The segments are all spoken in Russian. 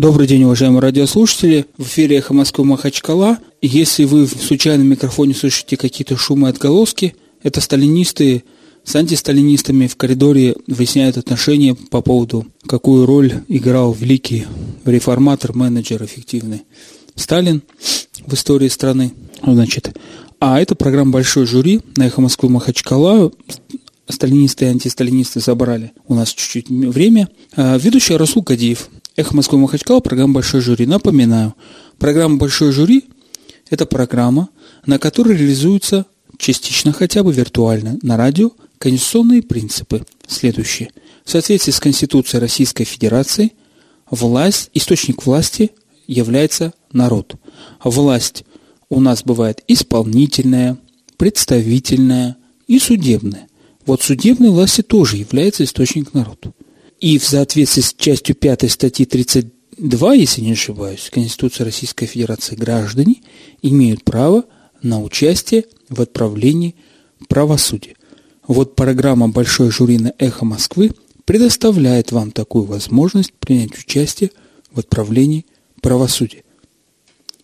Добрый день, уважаемые радиослушатели. В эфире «Эхо Москвы» Махачкала. Если вы в случайном микрофоне слышите какие-то шумы и отголоски, это сталинисты с антисталинистами в коридоре выясняют отношения по поводу, какую роль играл великий реформатор, менеджер эффективный Сталин в истории страны. Значит, а это программа «Большой жюри» на «Эхо Москвы» Махачкала. Сталинисты и антисталинисты забрали у нас чуть-чуть время. А, ведущий Расул Кадиев – Эхо Москвы Махачкала, программа «Большой жюри». Напоминаю, программа «Большой жюри» – это программа, на которой реализуются частично хотя бы виртуально на радио конституционные принципы следующие. В соответствии с Конституцией Российской Федерации власть, источник власти является народ. Власть у нас бывает исполнительная, представительная и судебная. Вот судебной власти тоже является источник народа. И в соответствии с частью 5 статьи 32, если не ошибаюсь, Конституции Российской Федерации граждане имеют право на участие в отправлении правосудия. Вот программа «Большой жюри на эхо Москвы» предоставляет вам такую возможность принять участие в отправлении правосудия.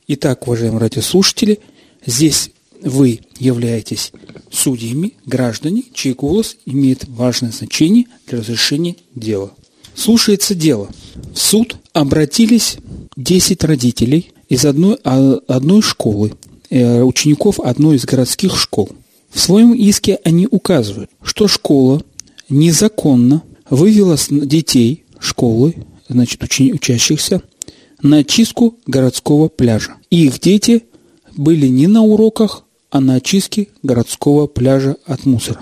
Итак, уважаемые радиослушатели, здесь вы являетесь судьями, граждане, чей голос имеет важное значение для разрешения дела. Слушается дело. В суд обратились 10 родителей из одной, а, одной школы, э, учеников одной из городских школ. В своем иске они указывают, что школа незаконно вывела детей школы, значит, учащихся, на чистку городского пляжа. И их дети были не на уроках, а на очистке городского пляжа от мусора.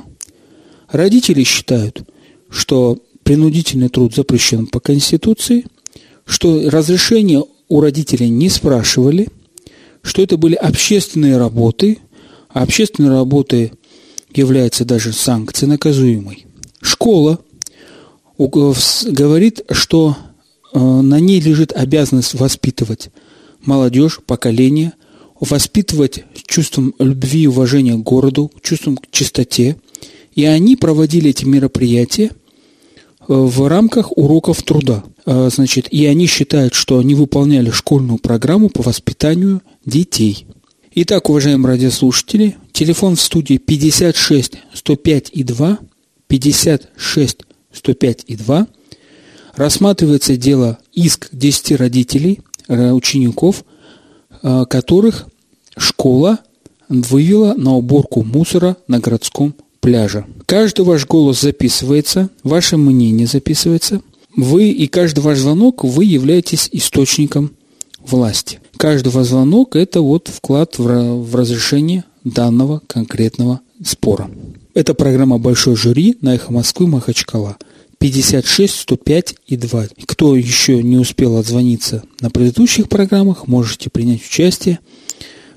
Родители считают, что принудительный труд запрещен по Конституции, что разрешения у родителей не спрашивали, что это были общественные работы, а общественные работы являются даже санкцией наказуемой. Школа говорит, что э, на ней лежит обязанность воспитывать молодежь, поколение – воспитывать чувством любви и уважения к городу, чувством к чистоте. И они проводили эти мероприятия э, в рамках уроков труда. Э, значит, и они считают, что они выполняли школьную программу по воспитанию детей. Итак, уважаемые радиослушатели, телефон в студии 56 105 и 2, 56 105 и 2. Рассматривается дело иск 10 родителей, э, учеников, которых Школа вывела на уборку мусора на городском пляже. Каждый ваш голос записывается, ваше мнение записывается. Вы и каждый ваш звонок, вы являетесь источником власти. Каждый ваш звонок – это вот вклад в разрешение данного конкретного спора. Это программа «Большой жюри» на «Эхо Москвы» Махачкала. 56 105 и 2. Кто еще не успел отзвониться на предыдущих программах, можете принять участие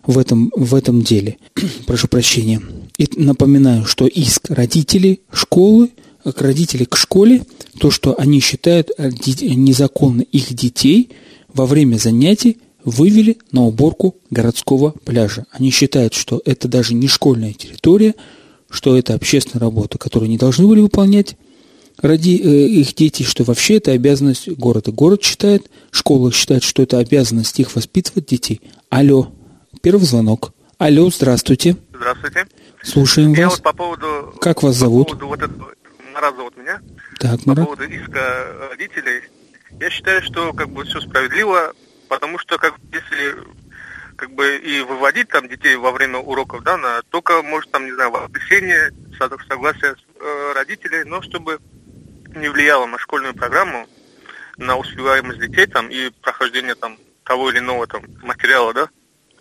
в этом, в этом деле. Прошу прощения. И напоминаю, что иск родителей школы, к родителей к школе, то, что они считают э, незаконно их детей во время занятий вывели на уборку городского пляжа. Они считают, что это даже не школьная территория, что это общественная работа, которую они должны были выполнять ради э, их дети, что вообще это обязанность города. Город считает, школа считает, что это обязанность их воспитывать детей. Алло, Первый звонок. Алло, здравствуйте. Здравствуйте. Слушаем Я вас. вот по поводу... Как вас зовут? По поводу вот этого... Марат зовут меня. Так, По Марат. поводу иска родителей. Я считаю, что как бы все справедливо, потому что как если как бы и выводить там детей во время уроков, да, на только может там, не знаю, воскресенье, согласие э, родителей, но чтобы не влияло на школьную программу, на успеваемость детей там и прохождение там того или иного там материала, да,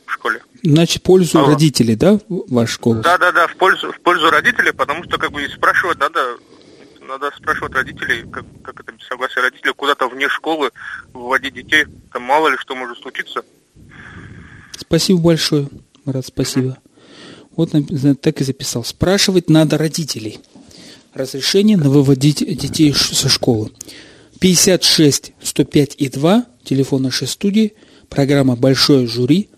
в школе. Значит, пользу Алло. родителей, да, ваша школа? Да, да, да, в пользу, в пользу родителей, потому что как бы и спрашивать надо, надо спрашивать родителей, как, как это без согласия родителей, куда-то вне школы выводить детей, там мало ли что может случиться. Спасибо большое, Марат, спасибо. Вот так и записал. Спрашивать надо родителей. Разрешение на выводить детей со школы. 56 105 и 2, телефон нашей студии, программа «Большое жюри»,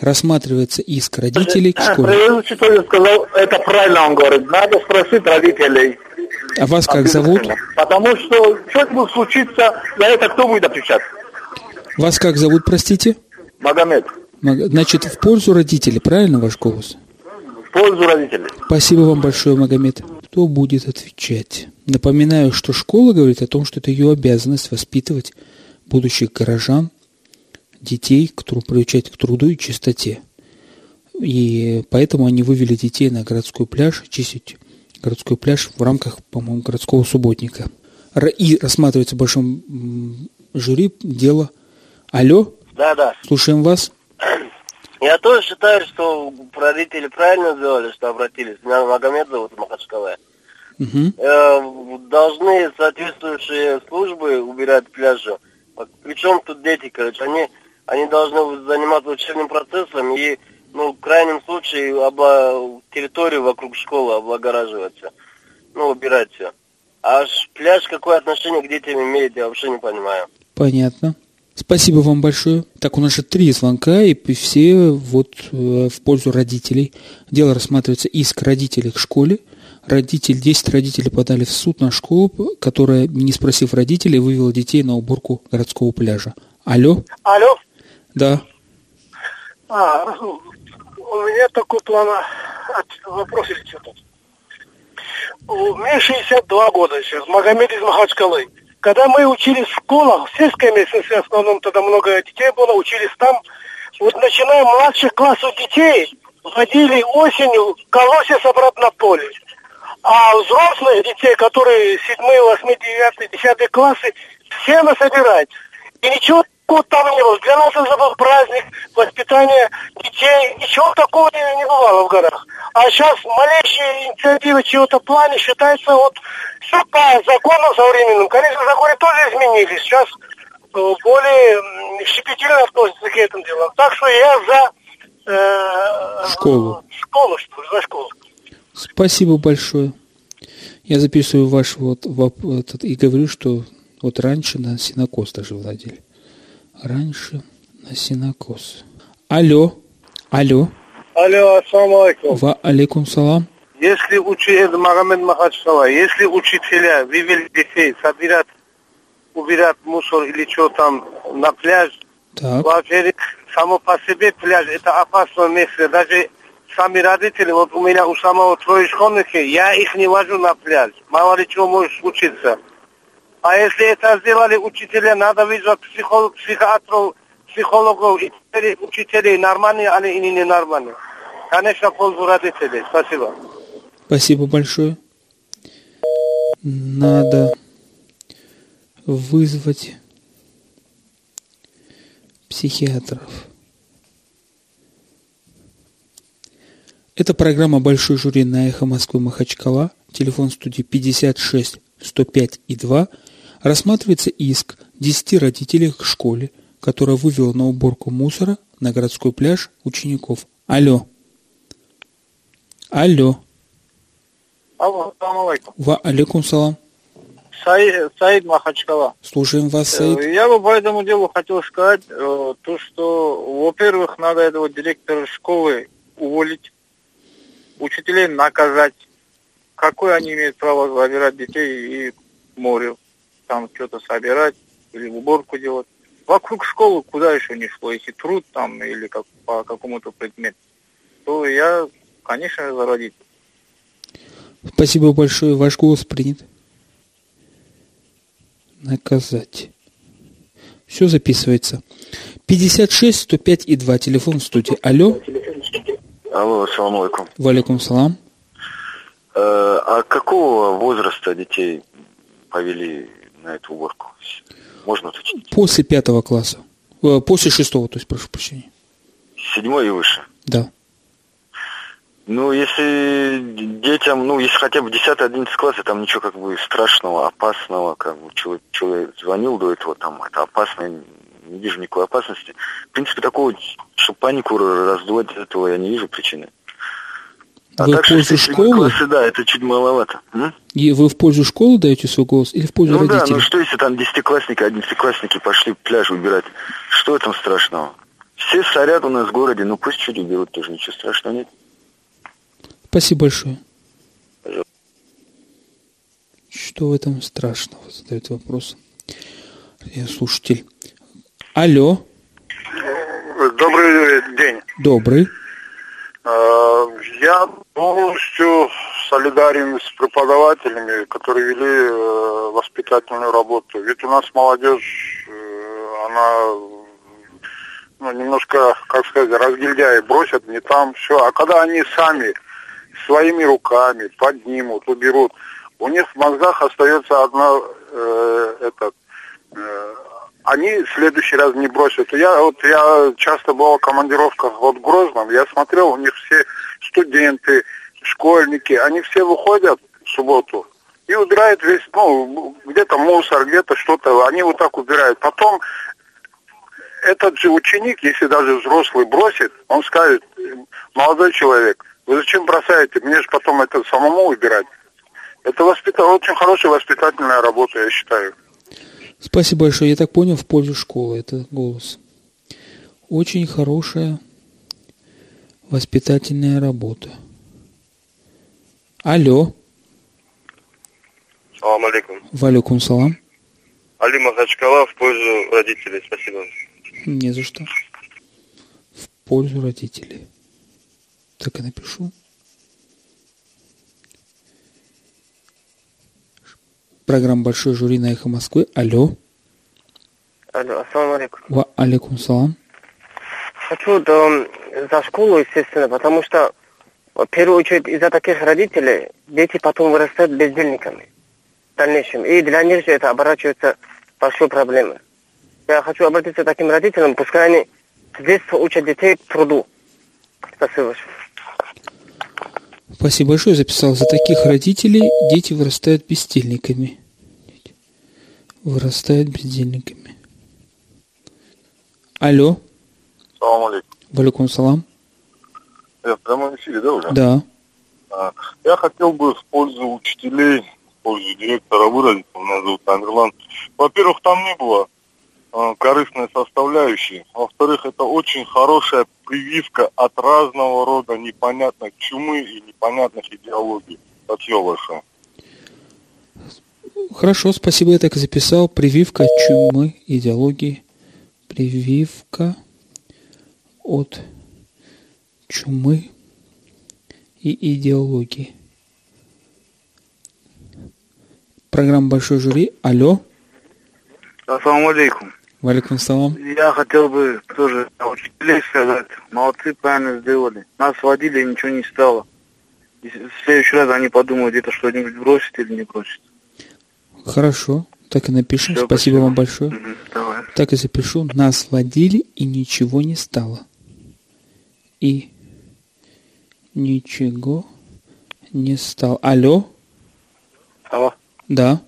рассматривается иск родителей к школе. Тоже сказал, это правильно он говорит, надо спросить родителей. А вас как зовут? Потому что что-нибудь случится, за это кто будет отвечать? Вас как зовут, простите? Магомед. Маг- Значит, в пользу родителей, правильно ваш голос? В пользу родителей. Спасибо вам большое, Магомед. Кто будет отвечать? Напоминаю, что школа говорит о том, что это ее обязанность воспитывать будущих горожан, детей, которых приучать к труду и чистоте. И поэтому они вывели детей на городской пляж, чистить городской пляж в рамках, по-моему, городского субботника. И рассматривается в большом м, жюри дело. Алло, Да, да. слушаем вас. Я тоже считаю, что родители правильно сделали, что обратились. Меня Магомед зовут Махачкала. Мгм. Э, должны соответствующие службы убирать пляжи. Причем тут дети, короче, они, они должны заниматься учебным процессом и, ну, в крайнем случае, обла- территорию вокруг школы облагораживать всё. Ну, убирать все. А пляж какое отношение к детям имеет, я вообще не понимаю. Понятно. Спасибо вам большое. Так, у нас же три звонка, и все вот э, в пользу родителей. Дело рассматривается иск родителей к школе. Родитель, 10 родителей подали в суд на школу, которая, не спросив родителей, вывела детей на уборку городского пляжа. Алло? Алло. Да. А, у меня такой план а, вопрос или что-то. Мне 62 года сейчас, Магомед из Махачкалы. Когда мы учились в школах, в сельской местности в основном, тогда много детей было, учились там. Вот начиная младших классов детей, водили осенью колосья собрать на поле. А взрослых детей, которые 7, 8, 9, 10 классы, все собирать. И ничего такого там не было. Для нас это был праздник, воспитание детей. Ничего такого не, бывало в горах. А сейчас малейшие инициативы чего-то плане считается вот все по закону современным. Конечно, законы тоже изменились. Сейчас э, более щепетильно относятся к этим делам. Так что я за э, Школу. Школу, что ли, за школу. Спасибо большое. Я записываю ваш вот воп- этот, и говорю, что вот раньше на синокос даже владели. Раньше на синокос. Алло. Алло. Алло, ассаламу алейкум. Ва алейкум салам. Если учитель Магомед Махачкала, если учителя вывели детей собирать, убирать мусор или что там на пляж, Так. во-первых, само по себе пляж это опасное место. Даже сами родители, вот у меня у самого трое школьники, я их не вожу на пляж. Мало ли чего может случиться. А если это сделали учителя, надо вызвать психолог, психиатров, психологов и учителей, нормальные они или ненормальные. Конечно, пользу родителей. Спасибо. Спасибо большое. Надо вызвать психиатров. Это программа «Большой жюри» на «Эхо Москвы» Махачкала. Телефон студии 56 105 и 2. Рассматривается иск 10 родителей к школе, которая вывела на уборку мусора на городской пляж учеников. Алло. Алло. Алло, ассаламу алейкум. Ва алейкум салам. Саид, Саид Махачкала. Слушаем вас, Э, Саид. Я бы по этому делу хотел сказать, э, то, что, во-первых, надо этого директора школы уволить, учителей наказать. Какое они имеют право забирать детей и к морю, там что-то собирать или уборку делать. Вокруг школы куда еще не шло, если труд там или как, по какому-то предмету, то я, конечно, за родителей. Спасибо большое. Ваш голос принят. Наказать. Все записывается. 56 105 и 2. Телефон в студии. Алло. Алло, ассаламу алейкум. Валикум салам. А какого возраста детей повели на эту уборку? Можно уточнить? После пятого класса. Э, После шестого, то есть, прошу прощения. Седьмой и выше. Да. Ну, если детям, ну, если хотя бы 10-11 класс, там ничего как бы страшного, опасного, как бы человек, человек звонил до этого, там, это опасно, не вижу никакой опасности. В принципе, такого, чтобы панику раздувать, этого я не вижу причины. А Вы в так что пользу 6-7 школы? классы, да, это чуть маловато. М? И вы в пользу школы даете свой голос или в пользу Ну да, родителей? ну что если там десятиклассники, одиннадцатиклассники пошли пляж убирать? Что там страшного? Все сорят у нас в городе, ну пусть чуть уберут, тоже ничего страшного нет. Спасибо большое. Что в этом страшного? Задает вопрос. Я слушатель. Алло, Добрый день. добрый. Э, Я полностью солидарен с преподавателями, которые вели э, воспитательную работу. Ведь у нас молодежь, э, она ну, немножко, как сказать, разгильдяи бросят не там, все. А когда они сами своими руками поднимут, уберут, у них в мозгах остается одна, э, этот, они в следующий раз не бросят. Я вот я часто был в командировках вот в Грозном, я смотрел, у них все студенты, школьники, они все выходят в субботу и убирают весь, ну, где-то мусор, где-то что-то, они вот так убирают. Потом этот же ученик, если даже взрослый бросит, он скажет, молодой человек, вы зачем бросаете? Мне же потом это самому убирать. Это воспита... очень хорошая воспитательная работа, я считаю. Спасибо большое. Я так понял, в пользу школы это голос. Очень хорошая воспитательная работа. Алло, Салам алейкум. валикум салам. Али Махачкала в пользу родителей. Спасибо. Не за что. В пользу родителей. Так и напишу. Программа «Большой жюри» на «Эхо Москвы». Алло. Алло, ассаламу алейкум. Ва алейкум салам. Хочу да, за школу, естественно, потому что в первую очередь из-за таких родителей дети потом вырастают бездельниками в дальнейшем. И для них же это оборачивается большой проблемой. Я хочу обратиться к таким родителям, пускай они с детства учат детей труду. Спасибо большое. Спасибо большое. Записал. За таких родителей дети вырастают бездельниками. Вырастают бездельниками. Алло. Салам алейкум. Валикум салам. Я в прямом эфире, да, уже? Да. А, Я хотел бы в пользу учителей, в пользу директора выразить. Меня зовут Амирлан. Во-первых, там не было корыстной составляющей. Во-вторых, это очень хорошая прививка от разного рода непонятных чумы и непонятных идеологий. Спасибо большое. Хорошо, спасибо, я так и записал. Прививка от чумы, идеологии. Прививка от чумы и идеологии. Программа «Большой жюри». Алло. Ассаламу алейкум. Валикум салам. Я хотел бы тоже учителей сказать. Молодцы, правильно сделали. Нас водили, и ничего не стало. И в следующий раз они подумают, где-то что-нибудь бросить или не бросить. Хорошо, так и напишем. Спасибо, спасибо. вам большое. Мгм, Давай. Так и запишу. Нас водили и ничего не стало. И ничего не стало. Алло? Алло. Да.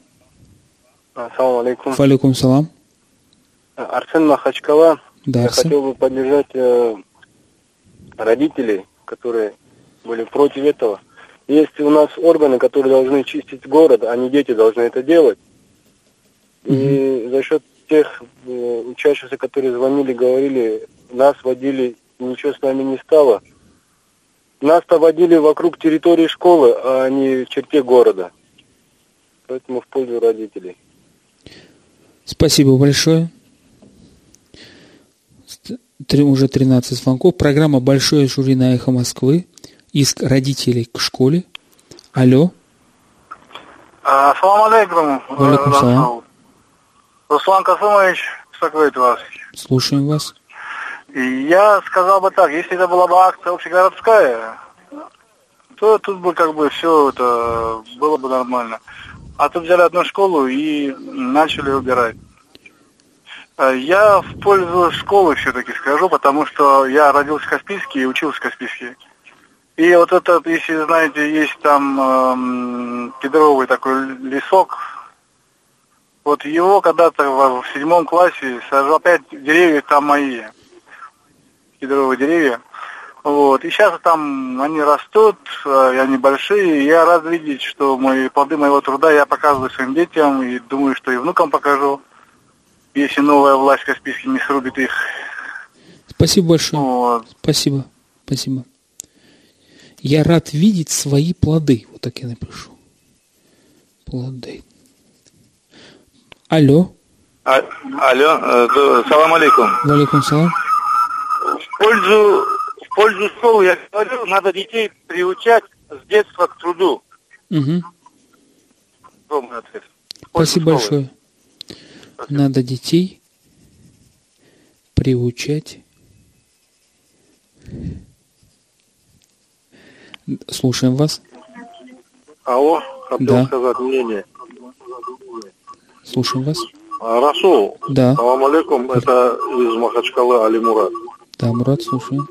Ассаламу алейкум. Валикум салам. Арсен Махачкала. Да, Я Арсен. хотел бы поддержать э, родителей, которые были против этого. Есть у нас органы, которые должны чистить город, а не дети должны это делать. И за счет тех э, учащихся, которые звонили, говорили, нас водили, ничего с нами не стало. Нас-то водили вокруг территории школы, а не в черте города. Поэтому в пользу родителей. Спасибо большое. Ст- три- уже 13 звонков. Программа «Большое жюри на эхо Москвы». Иск родителей к школе. Алло. Ассаламу алейкум. Валикум салам. Руслан Касымович беспокоит вас. Слушаем вас. Я сказал бы так, если это была бы акция общегородская, то тут бы как бы все это было бы нормально. А тут взяли одну школу и начали убирать. Э, Я в пользу школы все-таки скажу, потому что я родился в Каспийске и учился в Каспийске. И вот этот, если знаете, есть там эм, кедровый такой лесок, вот его когда-то в, в седьмом классе сажал пять деревьев там мои кедровые деревья. Вот. И сейчас там они растут, э, и они большие. И я рад видеть, что мои плоды моего труда я показываю своим детям и думаю, что и внукам покажу, если новая власть в Каспийске не срубит их. Спасибо большое. Вот. Спасибо. Спасибо. Я рад видеть свои плоды. Вот так я напишу. Плоды. Алло. А- алло, э, салам алейкум. Валикум салам. В пользу, в пользу школы я говорю, надо детей приучать с детства к труду. Мой ответ. Спасибо школы. большое. Надо детей приучать. Слушаем вас. Алло, хотел Да. сказать мнение. Слушаем вас. А, Расул, Да. салам алейкум, это из Махачкалы Али Мурат. Да, Мурат, слушаем.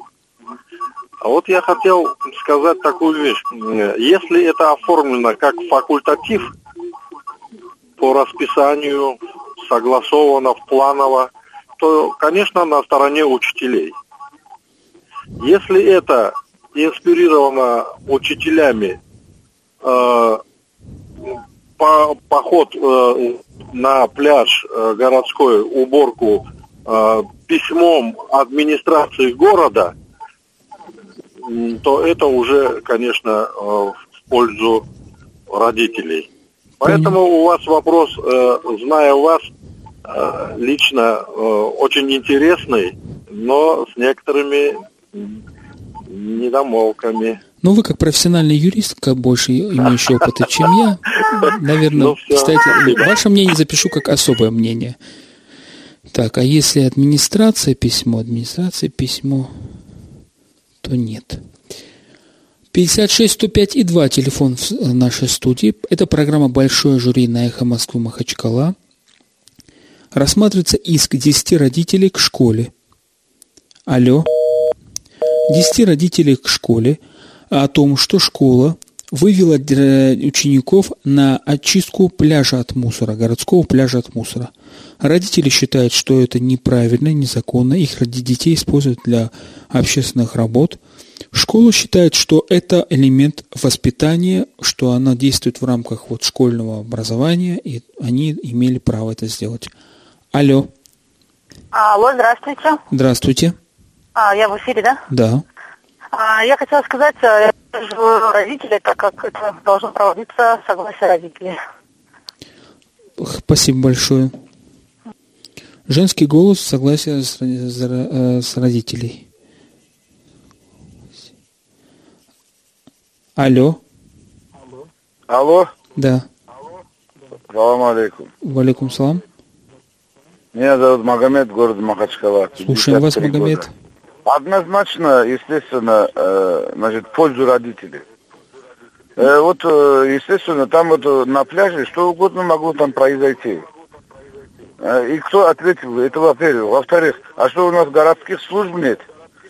А вот я хотел сказать такую вещь. Э, Если это оформлено как факультатив по расписанию, согласовано, планово, то, конечно, на стороне учителей. Если это инспирировано учителями, э, по- поход э, на пляж э, городской, уборку э, письмом администрации города, то это уже, конечно, э, в пользу родителей. Поэтому у вас вопрос, э, зная вас, э, лично э, очень интересный, но с некоторыми м, недомолвками. Ну, вы как профессиональный юрист, как больше имеющий опыта, чем я, наверное, Ну, всё. кстати, ваше мнение запишу как особое мнение. Так, а если администрация письмо, администрация письмо, то нет. 56 105 и 2 телефон в с- нашей студии. Это программа «Большое жюри» на «Эхо Москвы» Махачкала. Рассматривается иск 10 родителей к школе. Алло. 10 родителей к школе о том, что школа вывела др- учеников на очистку пляжа от мусора, городского пляжа от мусора. Родители считают, что это неправильно, незаконно, их детей используют для общественных работ. Школа считает, что это элемент воспитания, что она действует в рамках вот школьного образования, и они имели право это сделать. Алло, Алло, здравствуйте. здравствуйте. А, я в эфире, да? Да. А, я хотела сказать, а, я поддерживаю родителей, так как это должно проводиться согласие родителей. Спасибо большое. Женский голос, согласие с, с- э, с родителей. Алло, Алло, да. салам алейкум. Валикум салам. Меня зовут Магомед, город Махачкала. Слушаем вас, 53 Магомед. года. Однозначно, естественно, э, значит, пользу родителей. Э, вот, э, естественно, там вот э, на пляже что угодно могло там произойти. Э, и кто ответил? Это во-первых. Во-вторых, а что у нас городских служб нет?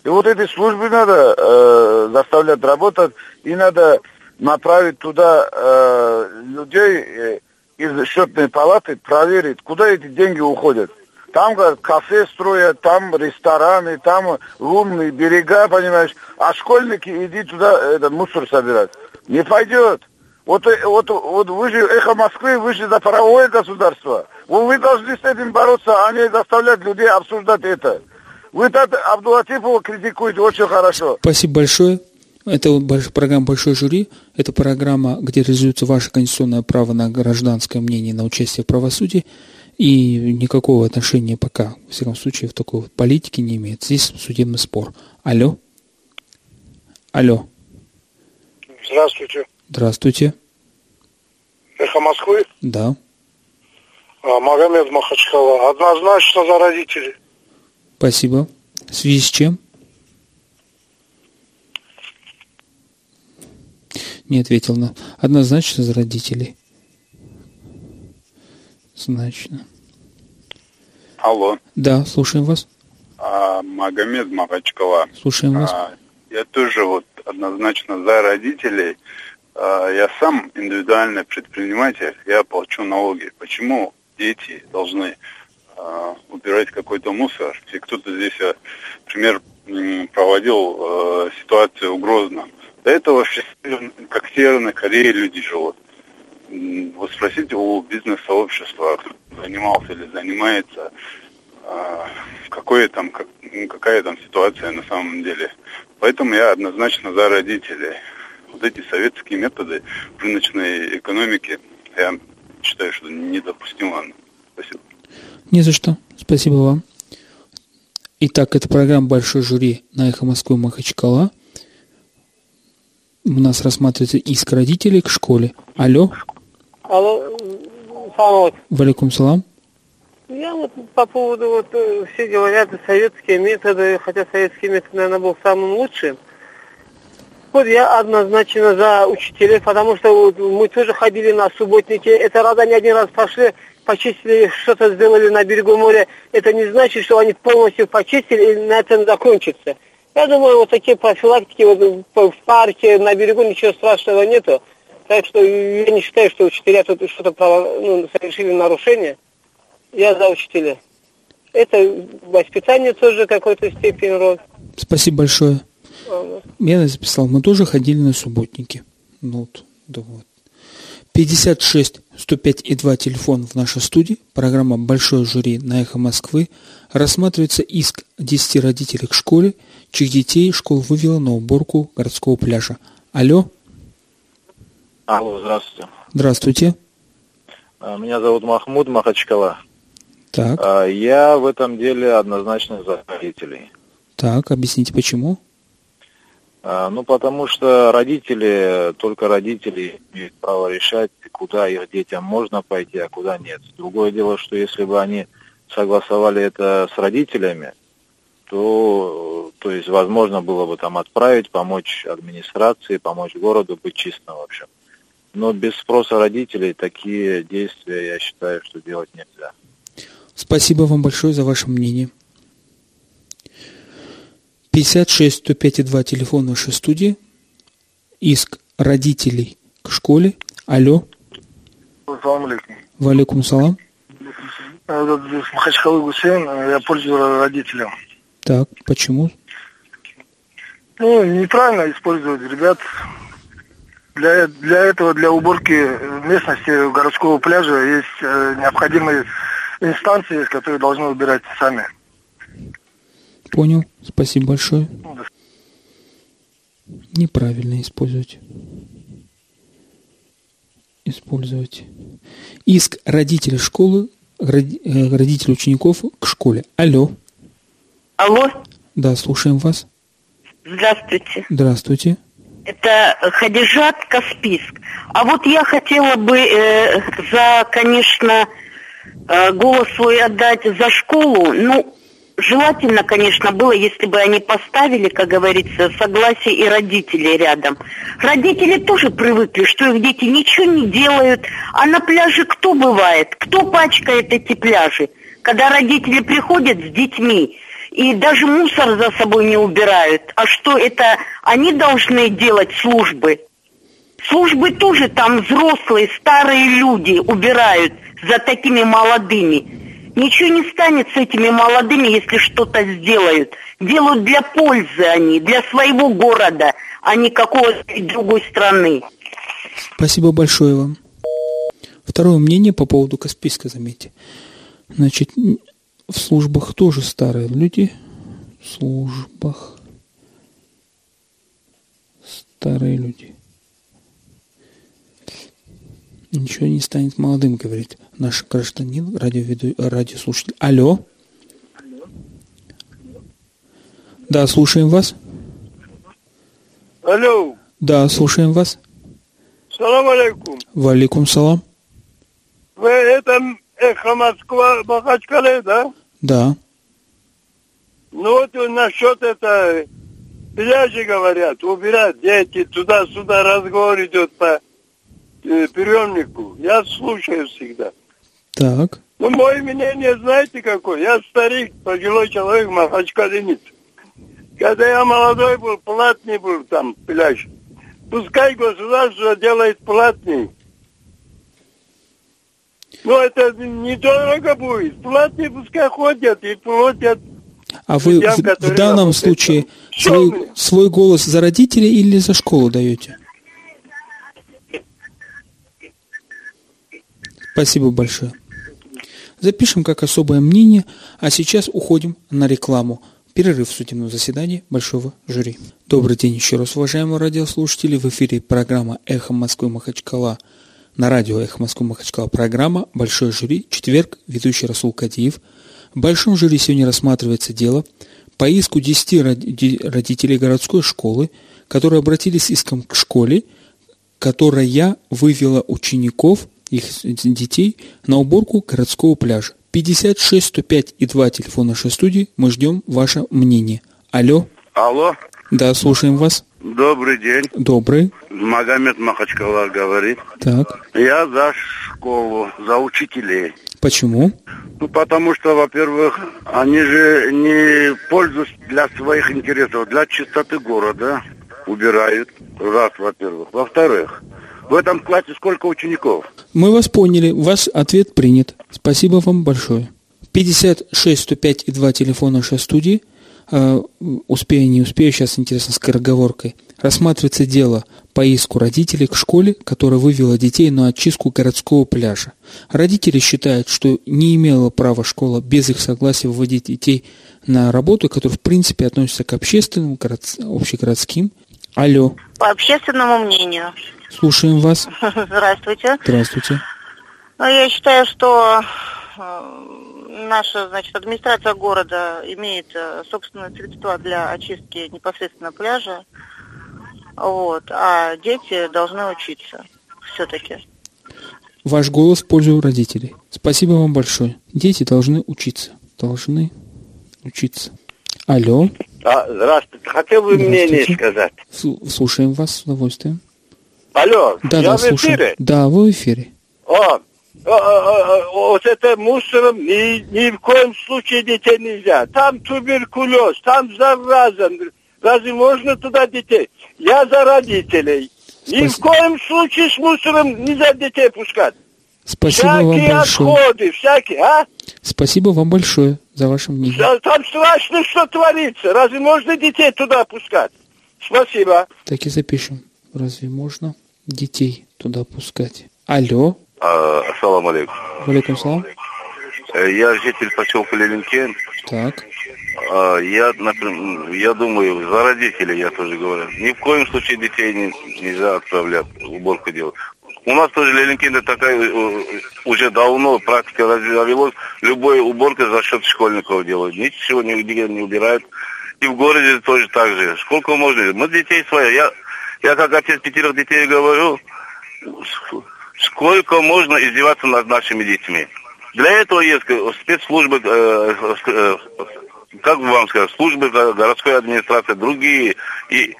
И вот эти службы надо э, заставлять работать, и надо направить туда э, людей э, из счетной палаты, проверить, куда эти деньги уходят. Там говорят, кафе строят, там рестораны, там лунные берега, понимаешь. А школьники иди туда этот мусор собирать. Не пойдет. Вот, э, вот, вот вы же эхо Москвы, вы же за правовое государство. Вы, вы должны с этим бороться, а не заставлять людей обсуждать это. Вы так Абдулатипова критикуете очень хорошо. Спасибо большое. Это вот больш- программа «Большой жюри». Это программа, где реализуется ваше конституционное право на гражданское мнение, на участие в правосудии. И никакого отношения пока, во всяком случае, в такой вот политике не имеет. Здесь судебный спор. Алло. Алло. Здравствуйте. Здравствуйте. Эхо Москвы. Да. А, Магомед Махачкала. Однозначно за родителей. Спасибо. В связи с чем? Не ответил на. Однозначно за родителей. Значно. Алло, Да, слушаем вас. а, Магомед Махачкала. Слушаем вас. А, я тоже вот однозначно за родителей. А, я сам индивидуальный предприниматель, я плачу налоги. Почему дети должны а, убирать какой-то мусор? И кто-то здесь, а, например, проводил а, ситуацию в Грозном. До этого как Северной Корее люди живут. Вот спросите у бизнес-сообщества, кто занимался или занимается, а, какое там, ну, какая там ситуация на самом деле. Поэтому я однозначно за родителей. Вот эти советские методы рыночной экономике, я считаю, что недопустимо. Спасибо. Не за что. Спасибо вам. Итак, это программа «Большой жюри» на «Эхо Москвы» Махачкала. У нас рассматривается иск родителей к школе. Алло. Алло, салам. Валикум салам. Я вот по поводу, вот э, все говорят, советские методы, хотя советский метод, наверное, был самым лучшим. Вот я однозначно за учителей, потому что вот мы тоже ходили на субботники. Это раз они один раз пошли, почистили, что-то сделали на берегу моря. Это не значит, что они полностью почистили и на этом закончится. Я думаю, вот такие профилактики вот в парке, на берегу ничего страшного нету. Так что я не считаю, что учителя тут что-то ну, совершили нарушение. Я за учителя. Это воспитание тоже какой-то степени роль. Спасибо большое. Я записал, мы тоже ходили на субботники. Ну, вот, да вот. 56 105 и 2 телефон в нашей студии. Программа «Большое жюри» на «Эхо Москвы». Рассматривается иск 10 родителей к школе, чьих детей школа вывела на уборку городского пляжа. Алло. Алло, здравствуйте. Здравствуйте. А, меня зовут Махмуд Махачкала. Так. А, я в этом деле однозначно за родителей. Так, объясните почему? А, ну, потому что родители, только родители имеют право решать, куда их детям можно пойти, а куда нет. Другое дело, что если бы они согласовали это с родителями, то, то есть, возможно было бы там отправить, помочь администрации, помочь городу быть чистым, в общем. Но без спроса родителей такие действия, я считаю, что делать нельзя. Спасибо вам большое за ваше мнение. 56 105 2 телефон нашей студии. Иск родителей к школе. Алло. Салам алейкум. Валикум салам. С Махачкалы Гусейн, я пользуюсь родителям. Так, почему? Ну, неправильно использовать ребят. Для, для этого, для уборки местности городского пляжа есть э, необходимые инстанции, которые должны убирать сами. Понял. Спасибо большое. Неправильно использовать. Использовать. Иск родителей школы, э, родителей учеников к школе. Алло. Алло. Да, слушаем вас. Здравствуйте. Здравствуйте. Это Хадижат Каспийск. А вот я хотела бы э, за, конечно, э, голос свой отдать за школу. Ну, желательно, конечно, было, если бы они поставили, как говорится, согласие и родителей рядом. Родители тоже привыкли, что их дети ничего не делают, а на пляже кто бывает? Кто пачкает эти пляжи? Когда родители приходят с детьми, и даже мусор за собой не убирают. А что это они должны делать службы? Службы тоже там взрослые, старые люди убирают за такими молодыми. Ничего не станет с этими молодыми, если что-то сделают. Делают для пользы они, для своего города, а не какой-то другой страны. Спасибо большое вам. Второе мнение по поводу Каспийска, заметьте. Значит, в службах тоже старые люди. В службах старые люди. Ничего не станет молодым, говорит наш гражданин, радиоведу... радиослушатель. Алло. Да, слушаем вас. Алло. Да, слушаем вас. Салам алейкум. Валикум салам. Вы это Эхо Москва, Махачкале, да? Да. Ну вот насчет это пляжи говорят, убирать дети, туда-сюда разговор идет по э, приемнику. Я слушаю всегда. Так. Ну, мое мнение, знаете какое? Я старик, пожилой человек, махачкалинец. Когда я молодой был, платный был там пляж. Пускай государство делает платный. Ну, это недорого будет. Платные пускай ходят и платят а вы в, в данном случае свой, свой голос за родителей или за школу даете? Спасибо большое. Запишем как особое мнение, а сейчас уходим на рекламу. Перерыв в судебном заседании Большого жюри. Добрый день еще раз, уважаемые радиослушатели. В эфире программа «Эхо Москвы Махачкала». на радио «Эхо Москвы Махачкала» программа «Большой жюри», четверг, ведущий Расул Кадиев. В большом жюри сегодня рассматривается дело по иску 10 родителей городской школы, которые обратились с иском к школе, которая вывела учеников, их детей, на уборку городского пляжа. 56 105 и 2 телефон нашей студии. Мы ждем ваше мнение. Алло. Алло. Да, слушаем вас. Добрый день. Добрый. Магомед Махачкала говорит. Так. Я за школу, за учителей. Почему? Ну, потому что, во-первых, они же не пользуются для своих интересов, для чистоты города убирают. Раз, во-первых. Во-вторых, в этом классе сколько учеников? Мы вас поняли. Ваш ответ принят. Спасибо вам большое. 56 105 и 2 телефона нашей студии. Uh, успею, не успею, сейчас интересно скороговоркой. Рассматривается дело по иску родителей к школе, которая вывела детей на очистку городского пляжа. Родители считают, что не имела права школа без их согласия выводить детей на работу, которая в принципе относится к общественным, город... общегородским. Алло. По общественному мнению. Слушаем вас. Здравствуйте. Здравствуйте. Ну, я считаю, что э, наша значит, администрация города имеет э, собственные средства для очистки непосредственно пляжа. Вот, а дети должны учиться все-таки. Ваш голос в пользу родителей. Спасибо вам большое. Дети должны учиться. Должны учиться. Алло. А, здравствуйте. Хотел бы мнение сказать. Слушаем вас с удовольствием. Алло, да, я да, в эфире? Да, вы в эфире. О, о, о, о, вот это мусором ни, ни в коем случае детей нельзя. Там туберкулез, там зараза. Разве можно туда детей? Я за родителей. Ни в коем случае с мусором нельзя детей пускать. Спасибо всякие вам большое. отходы, всякие, а? Спасибо вам большое за ваше мнение. Да, Там страшно, что творится. Разве можно детей туда пускать? Спасибо. Так и запишем. Разве можно детей туда пускать? Алло. А, Ассаламу алейкум. Валикум салам. Э, Я житель поселка Лелинкен. Так. А, Я, например, я думаю, за родителей я тоже говорю. Ни в коем случае детей не- нельзя отправлять, уборку делать. У нас тоже Лелинкен такая э, уже давно практика развелась. Любой уборка за счет школьников делают. Ничего нигде не убирают. И в городе тоже так же. Сколько можно? Мы детей свои. Я, я как отец пятерых детей говорю, сколько можно издеваться над нашими детьми. Для этого есть э, спецслужбы, э, э, как бы вам сказать, службы го- городской администрации, другие, и,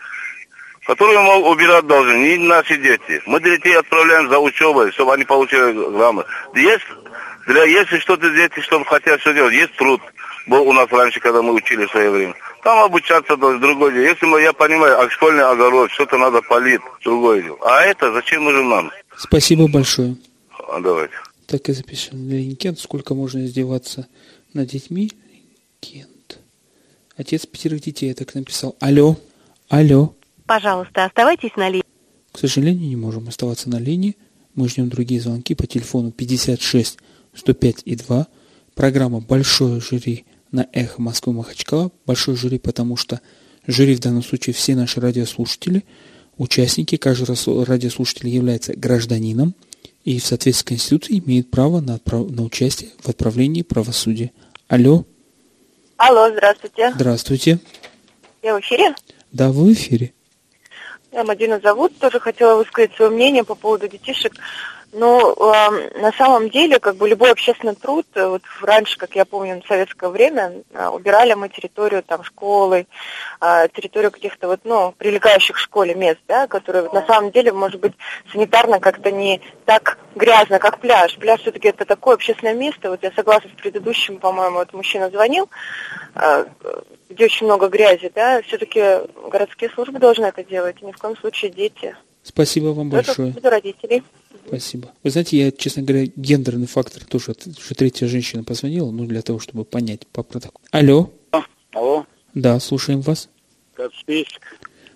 которые мол, убирать должны, не наши дети. Мы детей отправляем за учебой, чтобы они получили грамоту. Есть, для, если что-то дети, что хотят что делать, есть труд. Был у нас раньше, когда мы учили в свое время. Там обучаться должен другое дело. Если мы, я понимаю, а школьный огород, что-то надо полить, другое дело. А это зачем нужен нам? Спасибо большое. А, давайте. Так и запишем. Леонид сколько можно издеваться над детьми? Кент. Отец пятерых детей, я так написал. Алло. Алло. Пожалуйста, оставайтесь на линии. К сожалению, не можем оставаться на линии. Мы ждем другие звонки по телефону 56 105 и 2. Программа «Большое жюри» на «Эхо Москвы Махачкала». Большое жюри, потому что жюри в данном случае все наши радиослушатели, участники, каждый радиослушатель является гражданином и в соответствии с Конституцией имеет право на, отправ- на участие в отправлении правосудия. Алло, Алло, здравствуйте. здравствуйте. Я в эфире. Да, вы в эфире. Мадина зовут. Тоже хотела высказать свое мнение по поводу детишек. Ну, э, на самом деле, как бы любой общественный труд, э, вот раньше, как я помню, в советское время, э, убирали мы территорию там школы, э, территорию каких-то вот, ну, прилегающих к школе мест, да, которые вот, на самом деле, может быть, санитарно как-то не так грязно, как пляж. Пляж все-таки это такое общественное место. Вот я согласна с предыдущим, по-моему, вот мужчина звонил, э, где очень много грязи, да, все-таки городские службы должны это делать, и ни в коем случае дети. Спасибо вам большое. Это родителей. Спасибо. Вы знаете, я, честно говоря, гендерный фактор тоже, уже третья женщина позвонила, ну, для того, чтобы понять по протоколу. Алло. Алло, Да, слушаем вас. Каспийск.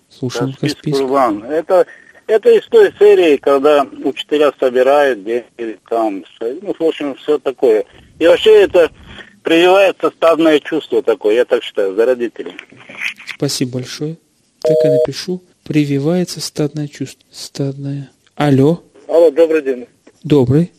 Слушаем Каспийск, Каспийск. Курбан. Это, это из той серии, когда учителя собирают деньги, там, ну, в общем, все такое. И вообще это прививается стадное чувство такое, я так считаю, за родителей. Спасибо большое. Так и напишу. Прививается стадное чувство. Стадное. Алло. Алло, добрый день. Добрый.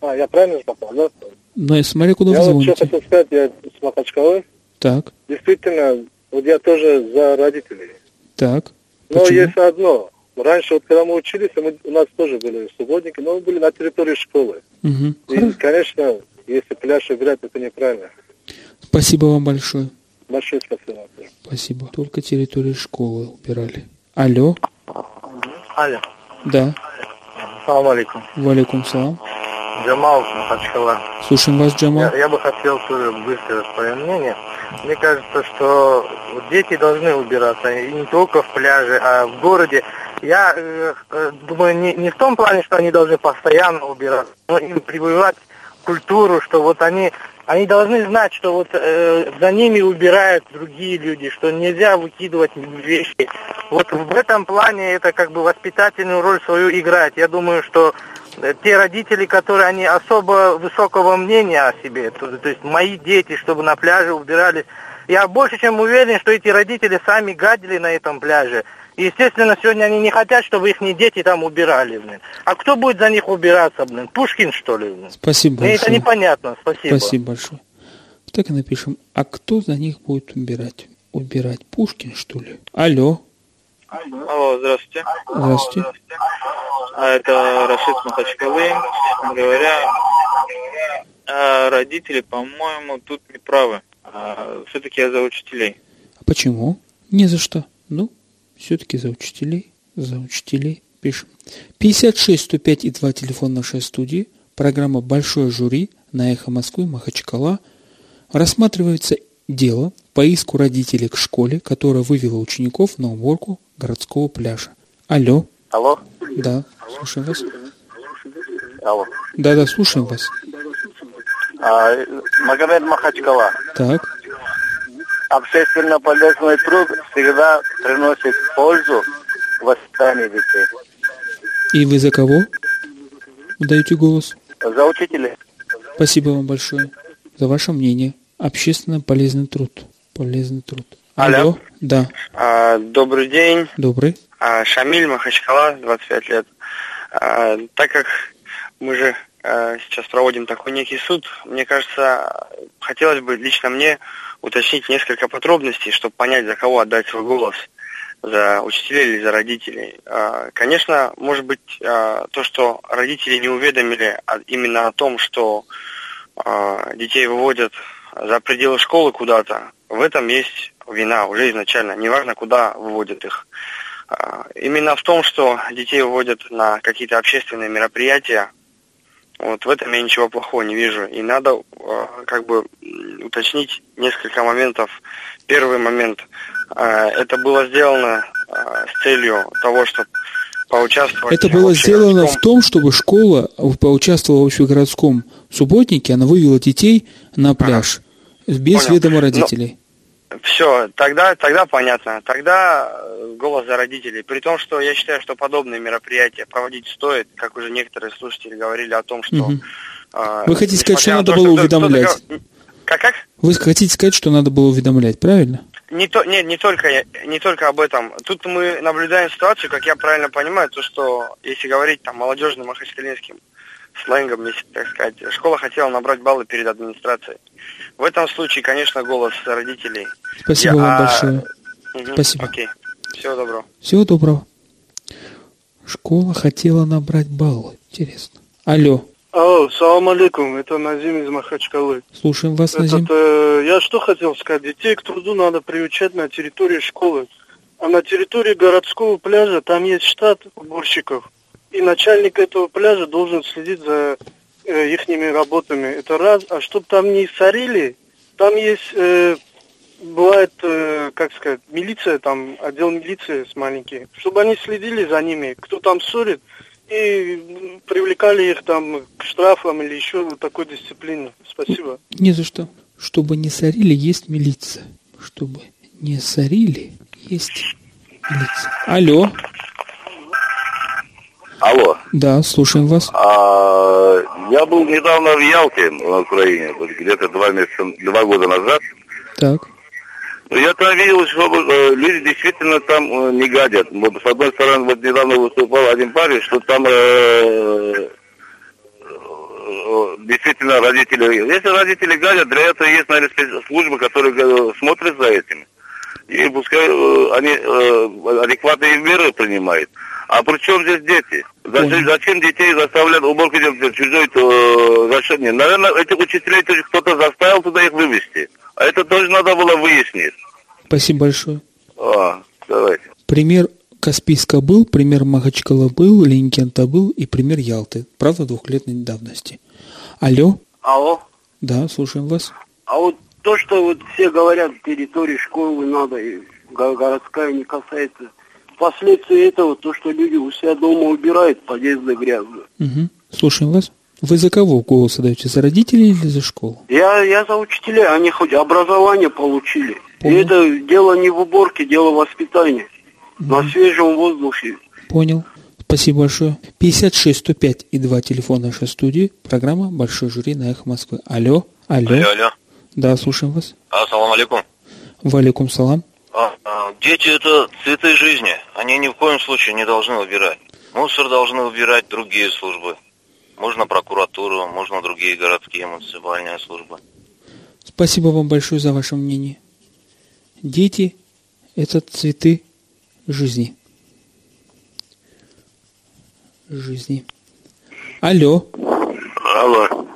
А, я правильно же попал, да? Ну, и смотри, куда я вы вот что звоните. хотел сказать, я с Махачкалы. Так, Действительно, вот я тоже за родителей. так. Но Почему? есть одно. Раньше, вот когда мы учились, мы, у нас тоже были субботники, но мы были на территории школы. Мгм. И, конечно, если пляж убирать, это неправильно. Спасибо вам большое. Большое спасибо. Спасибо. Только территорию школы убирали. Алло. Алло. Да. Салам алейкум. Валикум салам. Джамал Махачкала. Слушаем вас, Джамал. Я, я бы хотел тоже высказать свое мнение. Мне кажется, что дети должны убираться, и не только в пляже, а в городе. Я э, э, думаю, не, не в том плане, что они должны постоянно убираться, но им прививать культуру, что вот они, они должны знать, что вот э, за ними убирают другие люди, что нельзя выкидывать вещи. Вот в этом плане это как бы воспитательную роль свою играет. Я думаю, что э, те родители, которые они особо высокого мнения о себе, то, то есть мои дети, чтобы на пляже убирались, я больше чем уверен, что эти родители сами гадили на этом пляже. Естественно, сегодня они не хотят, чтобы их дети там убирали, блин. А кто будет за них убираться, блин? Пушкин, что ли? Блин? Спасибо Мне это большое. непонятно, спасибо. Спасибо большое. Так и напишем. А кто за них будет убирать? Убирать Пушкин, что ли? Алло. Алло, здравствуйте. Здравствуйте. А это Рашид Махачкалы. Честно говоря, а, родители, по-моему, тут не правы. Все-таки я за учителей. А почему? Не за что. Ну, все-таки за учителей. За учителей пишем. 56 105 и 2 телефон нашей студии. Программа «Большое жюри» на «Эхо Москвы» Махачкала. Рассматривается дело по иску родителей к школе, которая вывела учеников на уборку городского пляжа. Алло. Алло? Да, слушаем вас. Алло. Да-да, слушаем вас. А, Магомед Махачкала. Так, Общественно полезный труд всегда приносит пользу воспитанию детей. и вы за кого даете голос? За учителей. Спасибо вам большое за ваше мнение. Общественно полезный труд. Полезный труд. Алло. Да, А, добрый день. добрый. А, Шамиль Махачкала, 25 лет. А, так как мы же сейчас проводим такой некий суд, мне кажется, хотелось бы лично мне уточнить несколько подробностей, чтобы понять, за кого отдать свой голос. За учителей или за родителей. А, Конечно, может быть, а, то, что родители не уведомили а именно о том, что детей выводят за пределы школы куда-то, в этом есть вина уже изначально, неважно, куда выводят их. Именно в том, что детей выводят на какие-то общественные мероприятия, вот в этом я ничего плохого не вижу. И надо а, как бы уточнить несколько моментов. Первый момент. а, Это было сделано а, с целью того, чтобы поучаствовать Это было сделано в том, чтобы школа поучаствовала в общегородском субботнике, она вывела детей на пляж без Понял. ведома Но- родителей. Все, тогда, тогда понятно. Тогда э, голос за родителей. При том, что я считаю, что подобные мероприятия проводить стоит, как уже некоторые слушатели говорили о том, что... Мгм. э, Вы хотите сказать, что надо то, было кто-то уведомлять? Как, как? Вы хотите сказать, что надо было уведомлять, правильно? Не, то, нет, не только, не только об этом. Тут мы наблюдаем ситуацию, как я правильно понимаю, то, что если говорить там молодежным махачкалинским сленгом, если так сказать, школа хотела набрать баллы перед администрацией. В этом случае, конечно, голос родителей. Спасибо Я- вам а, большое. мгм, Спасибо. Окей. Всего доброго. Всего доброго. Школа хотела набрать баллы. Интересно. Алло, Алло, салам алейкум, это Назим из Махачкалы. слушаем вас, Назим. Этот, э, я что хотел сказать, детей к труду надо приучать на территории школы. А на территории городского пляжа там есть штат уборщиков. И начальник этого пляжа должен следить за э, ихними работами. Это раз. А чтобы там не сорили, там есть, э, бывает, э, как сказать, милиция, там отдел милиции с маленький. Чтобы они следили за ними, кто там ссорит, и привлекали их там к штрафам или еще такой дисциплине. Спасибо. Не за что. Чтобы не сорили, есть милиция. Чтобы не сорили, есть милиция. Алло, Алло. да, слушаем вас. А, я был недавно в Ялте, на Украине, где-то два месяца, два года назад. Так, Я там видел, что э, люди действительно там э, не гадят. Вот, с одной стороны, вот недавно выступал один парень, что там э, э, действительно родители... Если родители гадят, для этого есть, наверное, спецслужбы, которые смотрят за этим. И пускай они э, адекватные меры принимают. А при чем здесь дети? Зачем, зачем детей заставлять уборку делать в чужой э, зачем? Наверное, этих учителей тоже кто-то заставил туда их вывести. А это тоже надо было выяснить. Спасибо большое. А, давайте. Пример Каспийска был, пример Махачкала был, Леникента был и пример Ялты. Правда, двухлетней давности. Алло? Алло. Да, слушаем вас. А вот то, что вот все говорят, территории школы надо, и го- городская не касается. Последствия этого, то, что люди у себя дома убирают, подъезды грязные. Угу. Слушаем вас. Вы за кого голос отдаете? За родителей или за школу? Я, я за учителей, они хоть образование получили. И это дело не в уборке, дело в воспитании. На свежем воздухе. Понял. Спасибо большое. 56 105 и 2 телефон нашей студии. Программа «Большой жюри» на «Эхо Москвы». Алло. Алло. Алло, алло. Да, слушаем вас. Ассаламу алейкум. Валикум салам. А, а, дети это цветы жизни. Они ни в коем случае не должны убирать. Мусор должны убирать другие службы. Можно прокуратуру, можно другие городские муниципальные службы. Спасибо вам большое за ваше мнение. Дети – это цветы жизни. Жизни. Алло. Алло.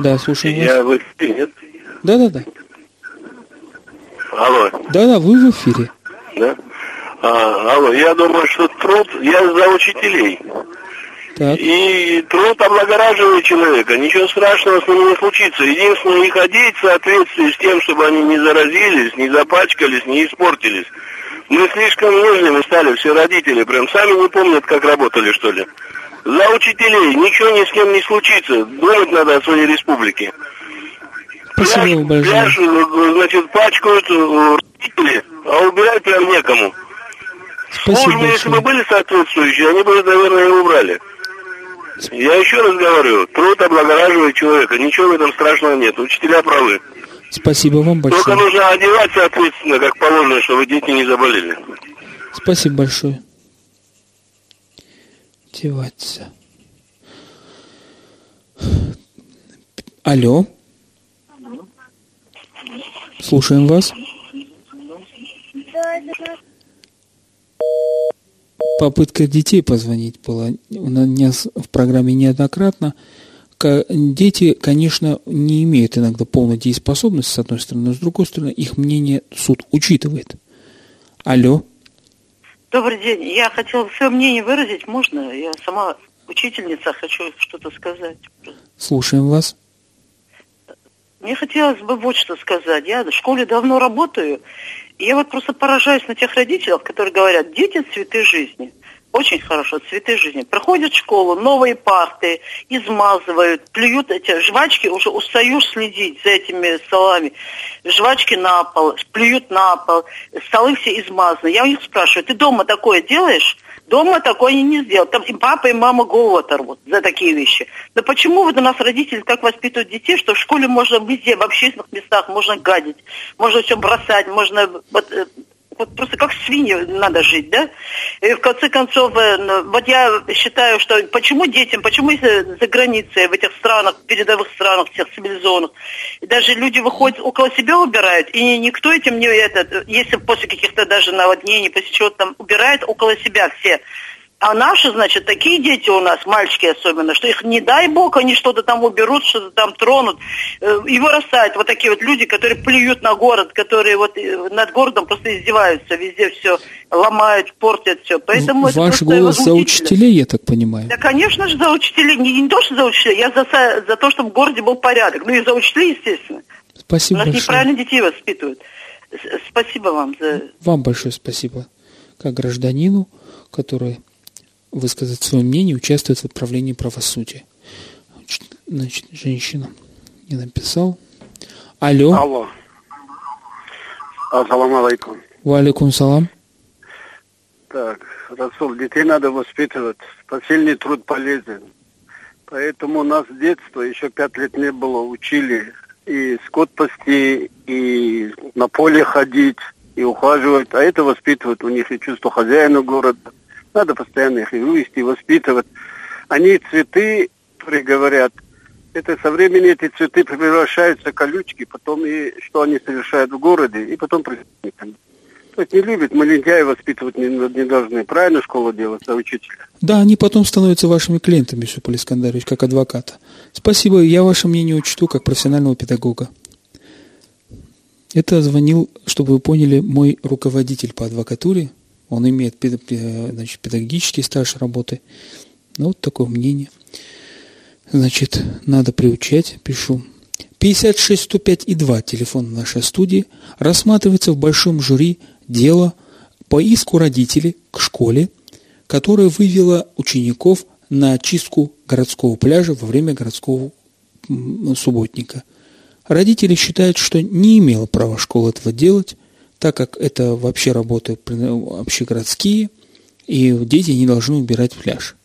Да, слушаем вас. Я в эфире, нет? Да-да-да. Алло. Да-да, вы в эфире. Да? А, алло, я думаю, что труд, я за учителей. Так. И труд облагораживает человека. Ничего страшного с ними не случится. Единственное, их одеть в соответствии с тем, чтобы они не заразились, не запачкались, не испортились. Мы слишком нежными стали, все родители, прям сами не помнят, как работали, что ли. За учителей ничего ни с кем не случится. Думать надо о своей республике. Спасибо вам большое. Пляж, э, значит, пачкают э, родители, а убирать прям некому. Спасибо Службы, если бы были соответствующие, они бы, наверное, убрали. Я еще раз говорю, труд облагораживает человека, ничего в этом страшного нет, учителя правы. Спасибо вам Только большое. нужно одевать соответственно, как положено, чтобы дети не заболели. Спасибо большое. Деваться. Алло. Слушаем вас. Попытка детей позвонить была у нас в программе неоднократно. Дети, конечно, не имеют иногда полной дееспособности, с одной стороны, но с другой стороны, их мнение суд учитывает. Алло. Добрый день. Я хотела свое мнение выразить. Можно? Я сама учительница, хочу что-то сказать. Слушаем вас. Мне хотелось бы вот что сказать. Я в школе давно работаю, и я вот просто поражаюсь на тех родителях, которые говорят, дети – цветы жизни. Очень хорошо, цветы жизни. Проходят школу, новые парты, измазывают, плюют эти жвачки, уже устаешь следить за этими столами. Жвачки на пол, плюют на пол, столы все измазаны. Я у них спрашиваю, ты дома такое делаешь? Дома такое не сделают. Там и папа, и мама голову оторвут за такие вещи. Да почему вот у нас родители так воспитывают детей, что в школе можно везде, в общественных местах можно гадить, можно все бросать, можно вот, э, вот просто как свиньи надо жить, да? И в конце концов, э, ну, вот я считаю, что почему детям, почему за границей, в этих странах, передовых странах, всех цивилизованных, даже люди выходят, около себя убирают, и никто этим не, этот, если после каких-то даже наводнений, после чего-то там убирает около себя все. А наши, значит, такие дети у нас, мальчики особенно, что их, не дай бог, они что-то там уберут, что-то там тронут. Э, И вырастают вот такие вот люди, которые плюют на город, которые вот э, над городом просто издеваются, везде все ломают, портят все. Поэтому это Ваш голос за учителей, я так понимаю. Да, конечно же, за учителей. Не, не то, что за учителей, я за, за то, чтобы в городе был порядок. Ну и за учителей, естественно. Спасибо У нас большое. неправильно детей воспитывают. Спасибо вам за... Вам большое спасибо, как гражданину, который высказать свое мнение, участвует в отправлении правосудия. Значит, женщина не написал. Алло. Алло. Ассаламу алейкум. Валикум салам. Так, Расул, детей надо воспитывать. Посильный труд полезен. Поэтому нас с детства, еще пять лет не было, учили и скот пасти, и на поле ходить, и ухаживать. А это воспитывает у них и чувство хозяина города. Надо постоянно их вывести, воспитывать. Они цветы, которые говорят, это со временем эти цветы превращаются в колючки, потом и что они совершают в городе, и потом преступниками. То есть не любят, мы лентяи воспитывать не, не должны. Правильно школу делать, а учителя. Да, они потом становятся вашими клиентами, Шиполь Искандарович, как адвоката. Спасибо, я ваше мнение учту как профессионального педагога. Это звонил, чтобы вы поняли, мой руководитель по адвокатуре. Он имеет значит, педагогический стаж работы. Ну, вот такое мнение. Значит, надо приучать, пишу. 56 105 и 2 телефон нашей студии рассматривается в большом жюри дело по иску родителей к школе, которая вывела учеников на очистку городского пляжа во время городского субботника. Родители считают, что не имела права школа этого делать, так как это вообще работы общегородские, и дети не должны убирать пляж.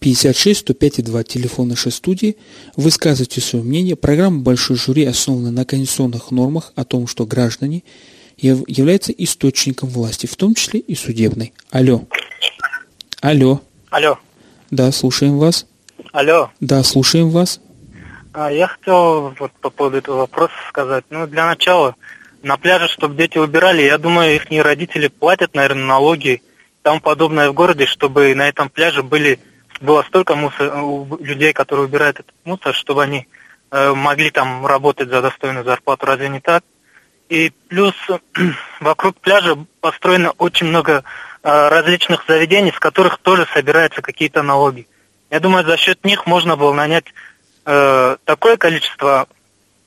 56 105 и 2 телефон нашей студии. Высказывайте свое мнение. Программа «Большой жюри» основана на конституционных нормах о том, что граждане являются источником власти, в том числе и судебной. Алло. Алло. Алло. Да, слушаем вас. Алло. Да, слушаем вас. А, я хотел вот по поводу этого вопроса сказать. Ну, для начала, на пляже, чтобы дети убирали, я думаю, их родители платят, наверное, налоги и тому подобное в городе, чтобы на этом пляже были было столько мусор, людей, которые убирают этот мусор, чтобы они э, могли там работать за достойную зарплату. Разве не так? И плюс вокруг пляжа построено очень много э, различных заведений, с которых тоже собираются какие-то налоги. Я думаю, за счет них можно было нанять э, такое количество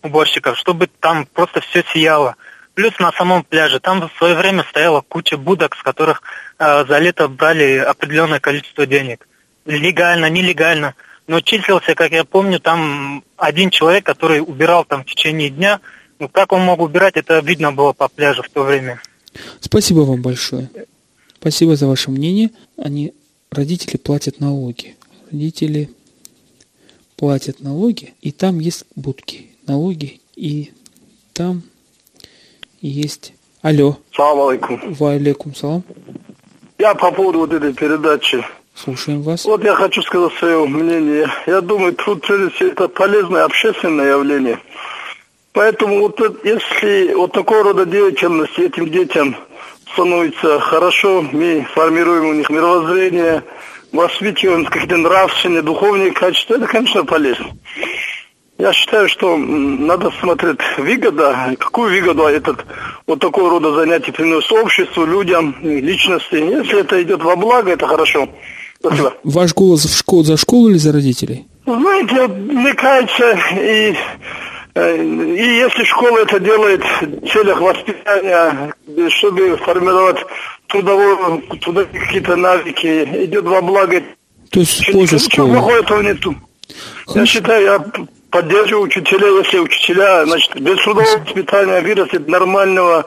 уборщиков, чтобы там просто все сияло. Плюс на самом пляже там в свое время стояла куча будок, с которых э, за лето брали определенное количество денег. Легально, нелегально. Но числился, как я помню, там один человек, который убирал там в течение дня – ну, как он мог убирать, это видно было по пляжу в то время. Спасибо вам большое. Спасибо за ваше мнение. Они, родители платят налоги. Родители платят налоги, и там есть будки. Налоги, и там есть... Алло. Салам алейкум. Ва алейкум салам. Я по поводу вот этой передачи. Слушаем вас. Вот я хочу сказать свое мнение. Я думаю, труд, всего, это полезное общественное явление – Поэтому вот если вот такого рода деятельность этим детям становится хорошо, мы формируем у них мировоззрение, воспитываем какие-то нравственные, духовные качества, это, конечно, полезно. Я считаю, что надо смотреть выгода, какую выгоду этот вот такого рода занятие приносит обществу, людям, личности. Если это идет во благо, это хорошо. Спасибо. Ваш голос в школу, за школу или за родителей? Знаете, мне кажется, и Э, и если школа это делает в целях воспитания, чтобы формировать трудовую, трудовые какие-то навыки, идет во благо. То есть в пользу Ничего плохого этого нету. Я считаю, я поддерживаю учителя, если учителя, значит, без трудового воспитания вырастет нормального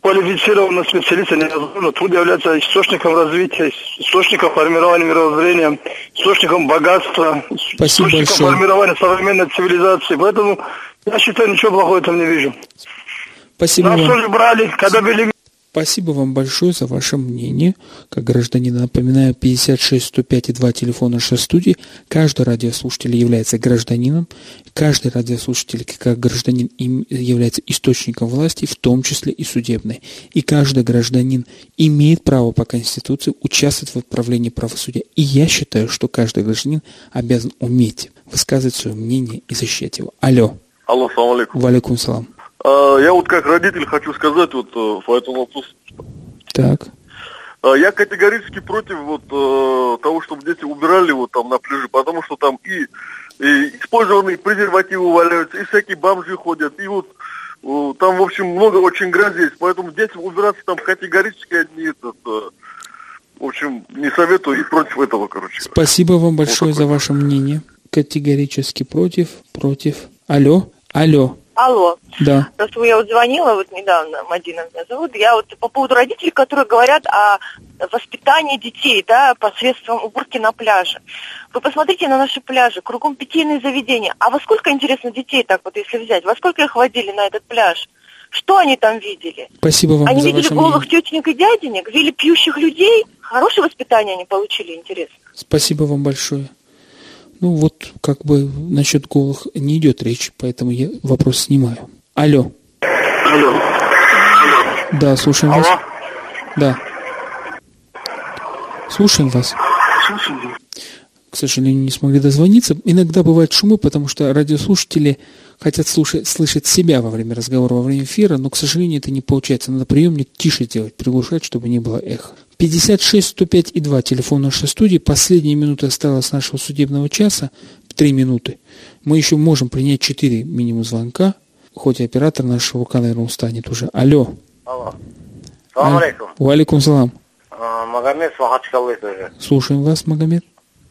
квалифицированного специалиста невозможно. Труд является источником развития, источником формирования мировоззрения, источником богатства, Спасибо источником большое. формирования современной цивилизации. Поэтому я считаю, ничего плохого в этом не вижу. Спасибо Нас вам. тоже брали, когда были Спасибо вам большое за ваше мнение. Как гражданин, напоминаю, 56 105 и 2 телефона нашей студии. Каждый радиослушатель является гражданином. Каждый радиослушатель, как гражданин, является источником власти, в том числе и судебной. И каждый гражданин имеет право по Конституции участвовать в отправлении правосудия. И я считаю, что каждый гражданин обязан уметь высказывать свое мнение и защищать его. Алло. Алло, салам алейкум. Валикум салам. А, Я вот как родитель хочу сказать вот э, по этому вопросу. Так. А, Я категорически против вот э, того, чтобы дети убирали вот там на пляже, потому что там и, и использованные презервативы валяются, и всякие бомжи ходят, и вот э, там, в общем, много очень грязи есть, поэтому детям убираться там категорически одни этот, э, в общем, не советую и против этого, короче. Спасибо вам большое за ваше мнение. Категорически против, против. Алло, алло. Алло. Да. Просто я вот звонила вот недавно, Мадина меня зовут, я вот по поводу родителей, которые говорят о воспитании детей, да, посредством уборки на пляже. Вы посмотрите на наши пляжи, кругом питейные заведения. А во сколько, интересно, детей так вот, если взять? Во сколько их водили на этот пляж? Что они там видели? Спасибо вам Они за видели голых мнение. тетенек и дяденек, видели пьющих людей. Хорошее воспитание они получили, интересно. Спасибо вам большое. Ну вот, как бы насчет голых не идет речь, поэтому я вопрос снимаю. Алло. Алло. Да, слушаем вас. Да. Слушаем вас. К сожалению, не смогли дозвониться. Иногда бывают шумы, потому что радиослушатели хотят слушать, слышать себя во время разговора, во время эфира, но, к сожалению, это не получается. Надо приемник тише делать, приглушать, чтобы не было эхо. 56 105 и 2, телефон нашей студии. Последние минуты осталось нашего судебного часа, 3 минуты. Мы еще можем принять 4 минимум звонка, хоть и оператор нашего наверное, устанет уже. Алло. Алло. Салам алейкум. Валикум салам. А, Магомед с Махачкалы тоже. Слушаем вас, Магомед.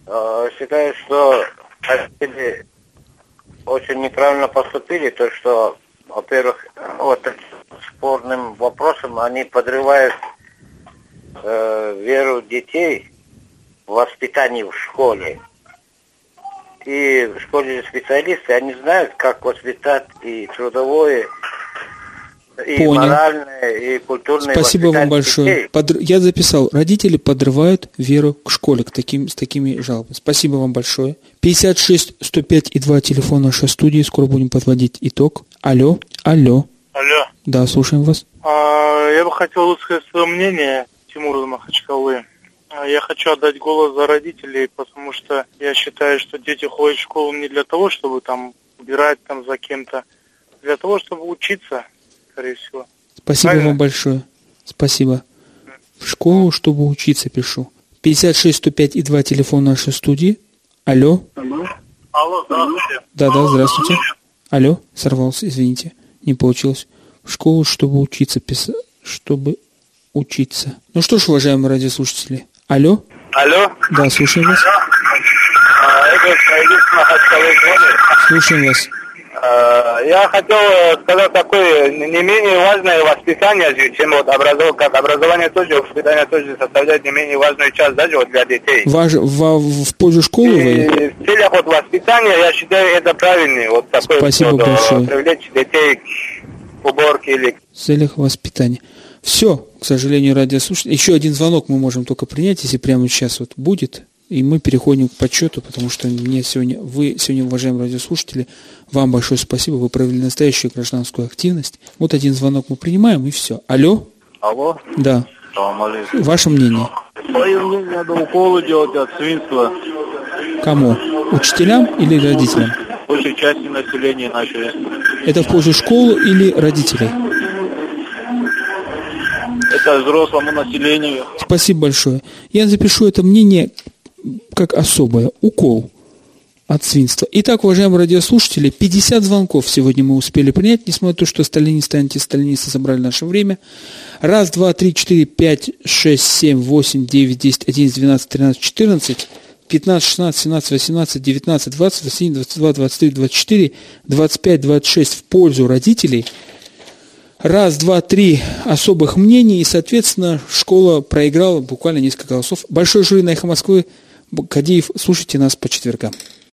А, Считаю, что родители очень неправильно поступили, то что, во-первых, вот спорным вопросом они подрывают э, веру детей в воспитание в школе. И в школе специалисты, они знают, как воспитать и трудовое, и Понял. моральное, и культурное Спасибо вам большое. детей. Подр- Я записал. Родители подрывают веру к школе к таким, с такими жалобами. Спасибо вам большое. 56 105 и 2 телефон нашей студии. Скоро будем подводить итог. Алло. Алло. Алло. Да, слушаем вас. А, я бы хотел высказать свое мнение, Тимур из Махачкалы. А, Я хочу отдать голос за родителей, потому что я считаю, что дети ходят в школу не для того, чтобы там убирать там за кем-то, а для того, чтобы учиться, скорее всего. Спасибо Правильно? вам большое. Спасибо. В школу, чтобы учиться, пишу. 56 105 и 2 телефон нашей студии. Алло. Алло, здравствуйте. Да, да, здравствуйте. Алло, сорвался, извините, не получилось. В школу, чтобы учиться, пис- чтобы учиться. Ну что ж, уважаемые радиослушатели, алло, Алло. да, слушаем вас, А, слушаем вас. А, Я хотел э, сказать такое не менее важное воспитание, чем вот образование, как образование тоже, воспитание тоже составляет не менее важную часть даже вот для детей. Важ, во- в пользу школы вы? И в целях вот воспитания, я считаю, это правильный вот такой Спасибо вот, э, большое. привлечь детей к уборке или в целях воспитания. Все, к сожалению, радиослушатели. Еще один звонок мы можем только принять, если прямо сейчас вот будет. И мы переходим к подсчету, потому что мне сегодня, вы сегодня, уважаемые радиослушатели, вам большое спасибо, вы провели настоящую гражданскую активность. Вот один звонок мы принимаем, и все. Алло? Алло. Да. Ваше мнение? Свое мнение, надо уколы делать от свинства. Кому? Учителям или родителям? Большей части населения начали. Это в пользу школы или родителей? Это взрослому населению. Спасибо большое. Я запишу это мнение как особое. Укол от свинства. Итак, уважаемые радиослушатели, 50 звонков сегодня мы успели принять, несмотря на то, что сталинисты, антисталинисты забрали наше время. Раз, два, три, четыре, пять, шесть, семь, восемь, девять, десять, одиннадцать, двенадцать, тринадцать, четырнадцать, пятнадцать, шестнадцать, семнадцать, восемнадцать, девятнадцать, двадцать, двадцать один, двадцать два, двадцать три, двадцать четыре, двадцать пять, двадцать шесть в пользу родителей. Раз, два, три особых мнений, и, соответственно, школа проиграла буквально несколько голосов. Большой жюри на «Эхо Москвы». Кадеев, слушайте нас по четвергам.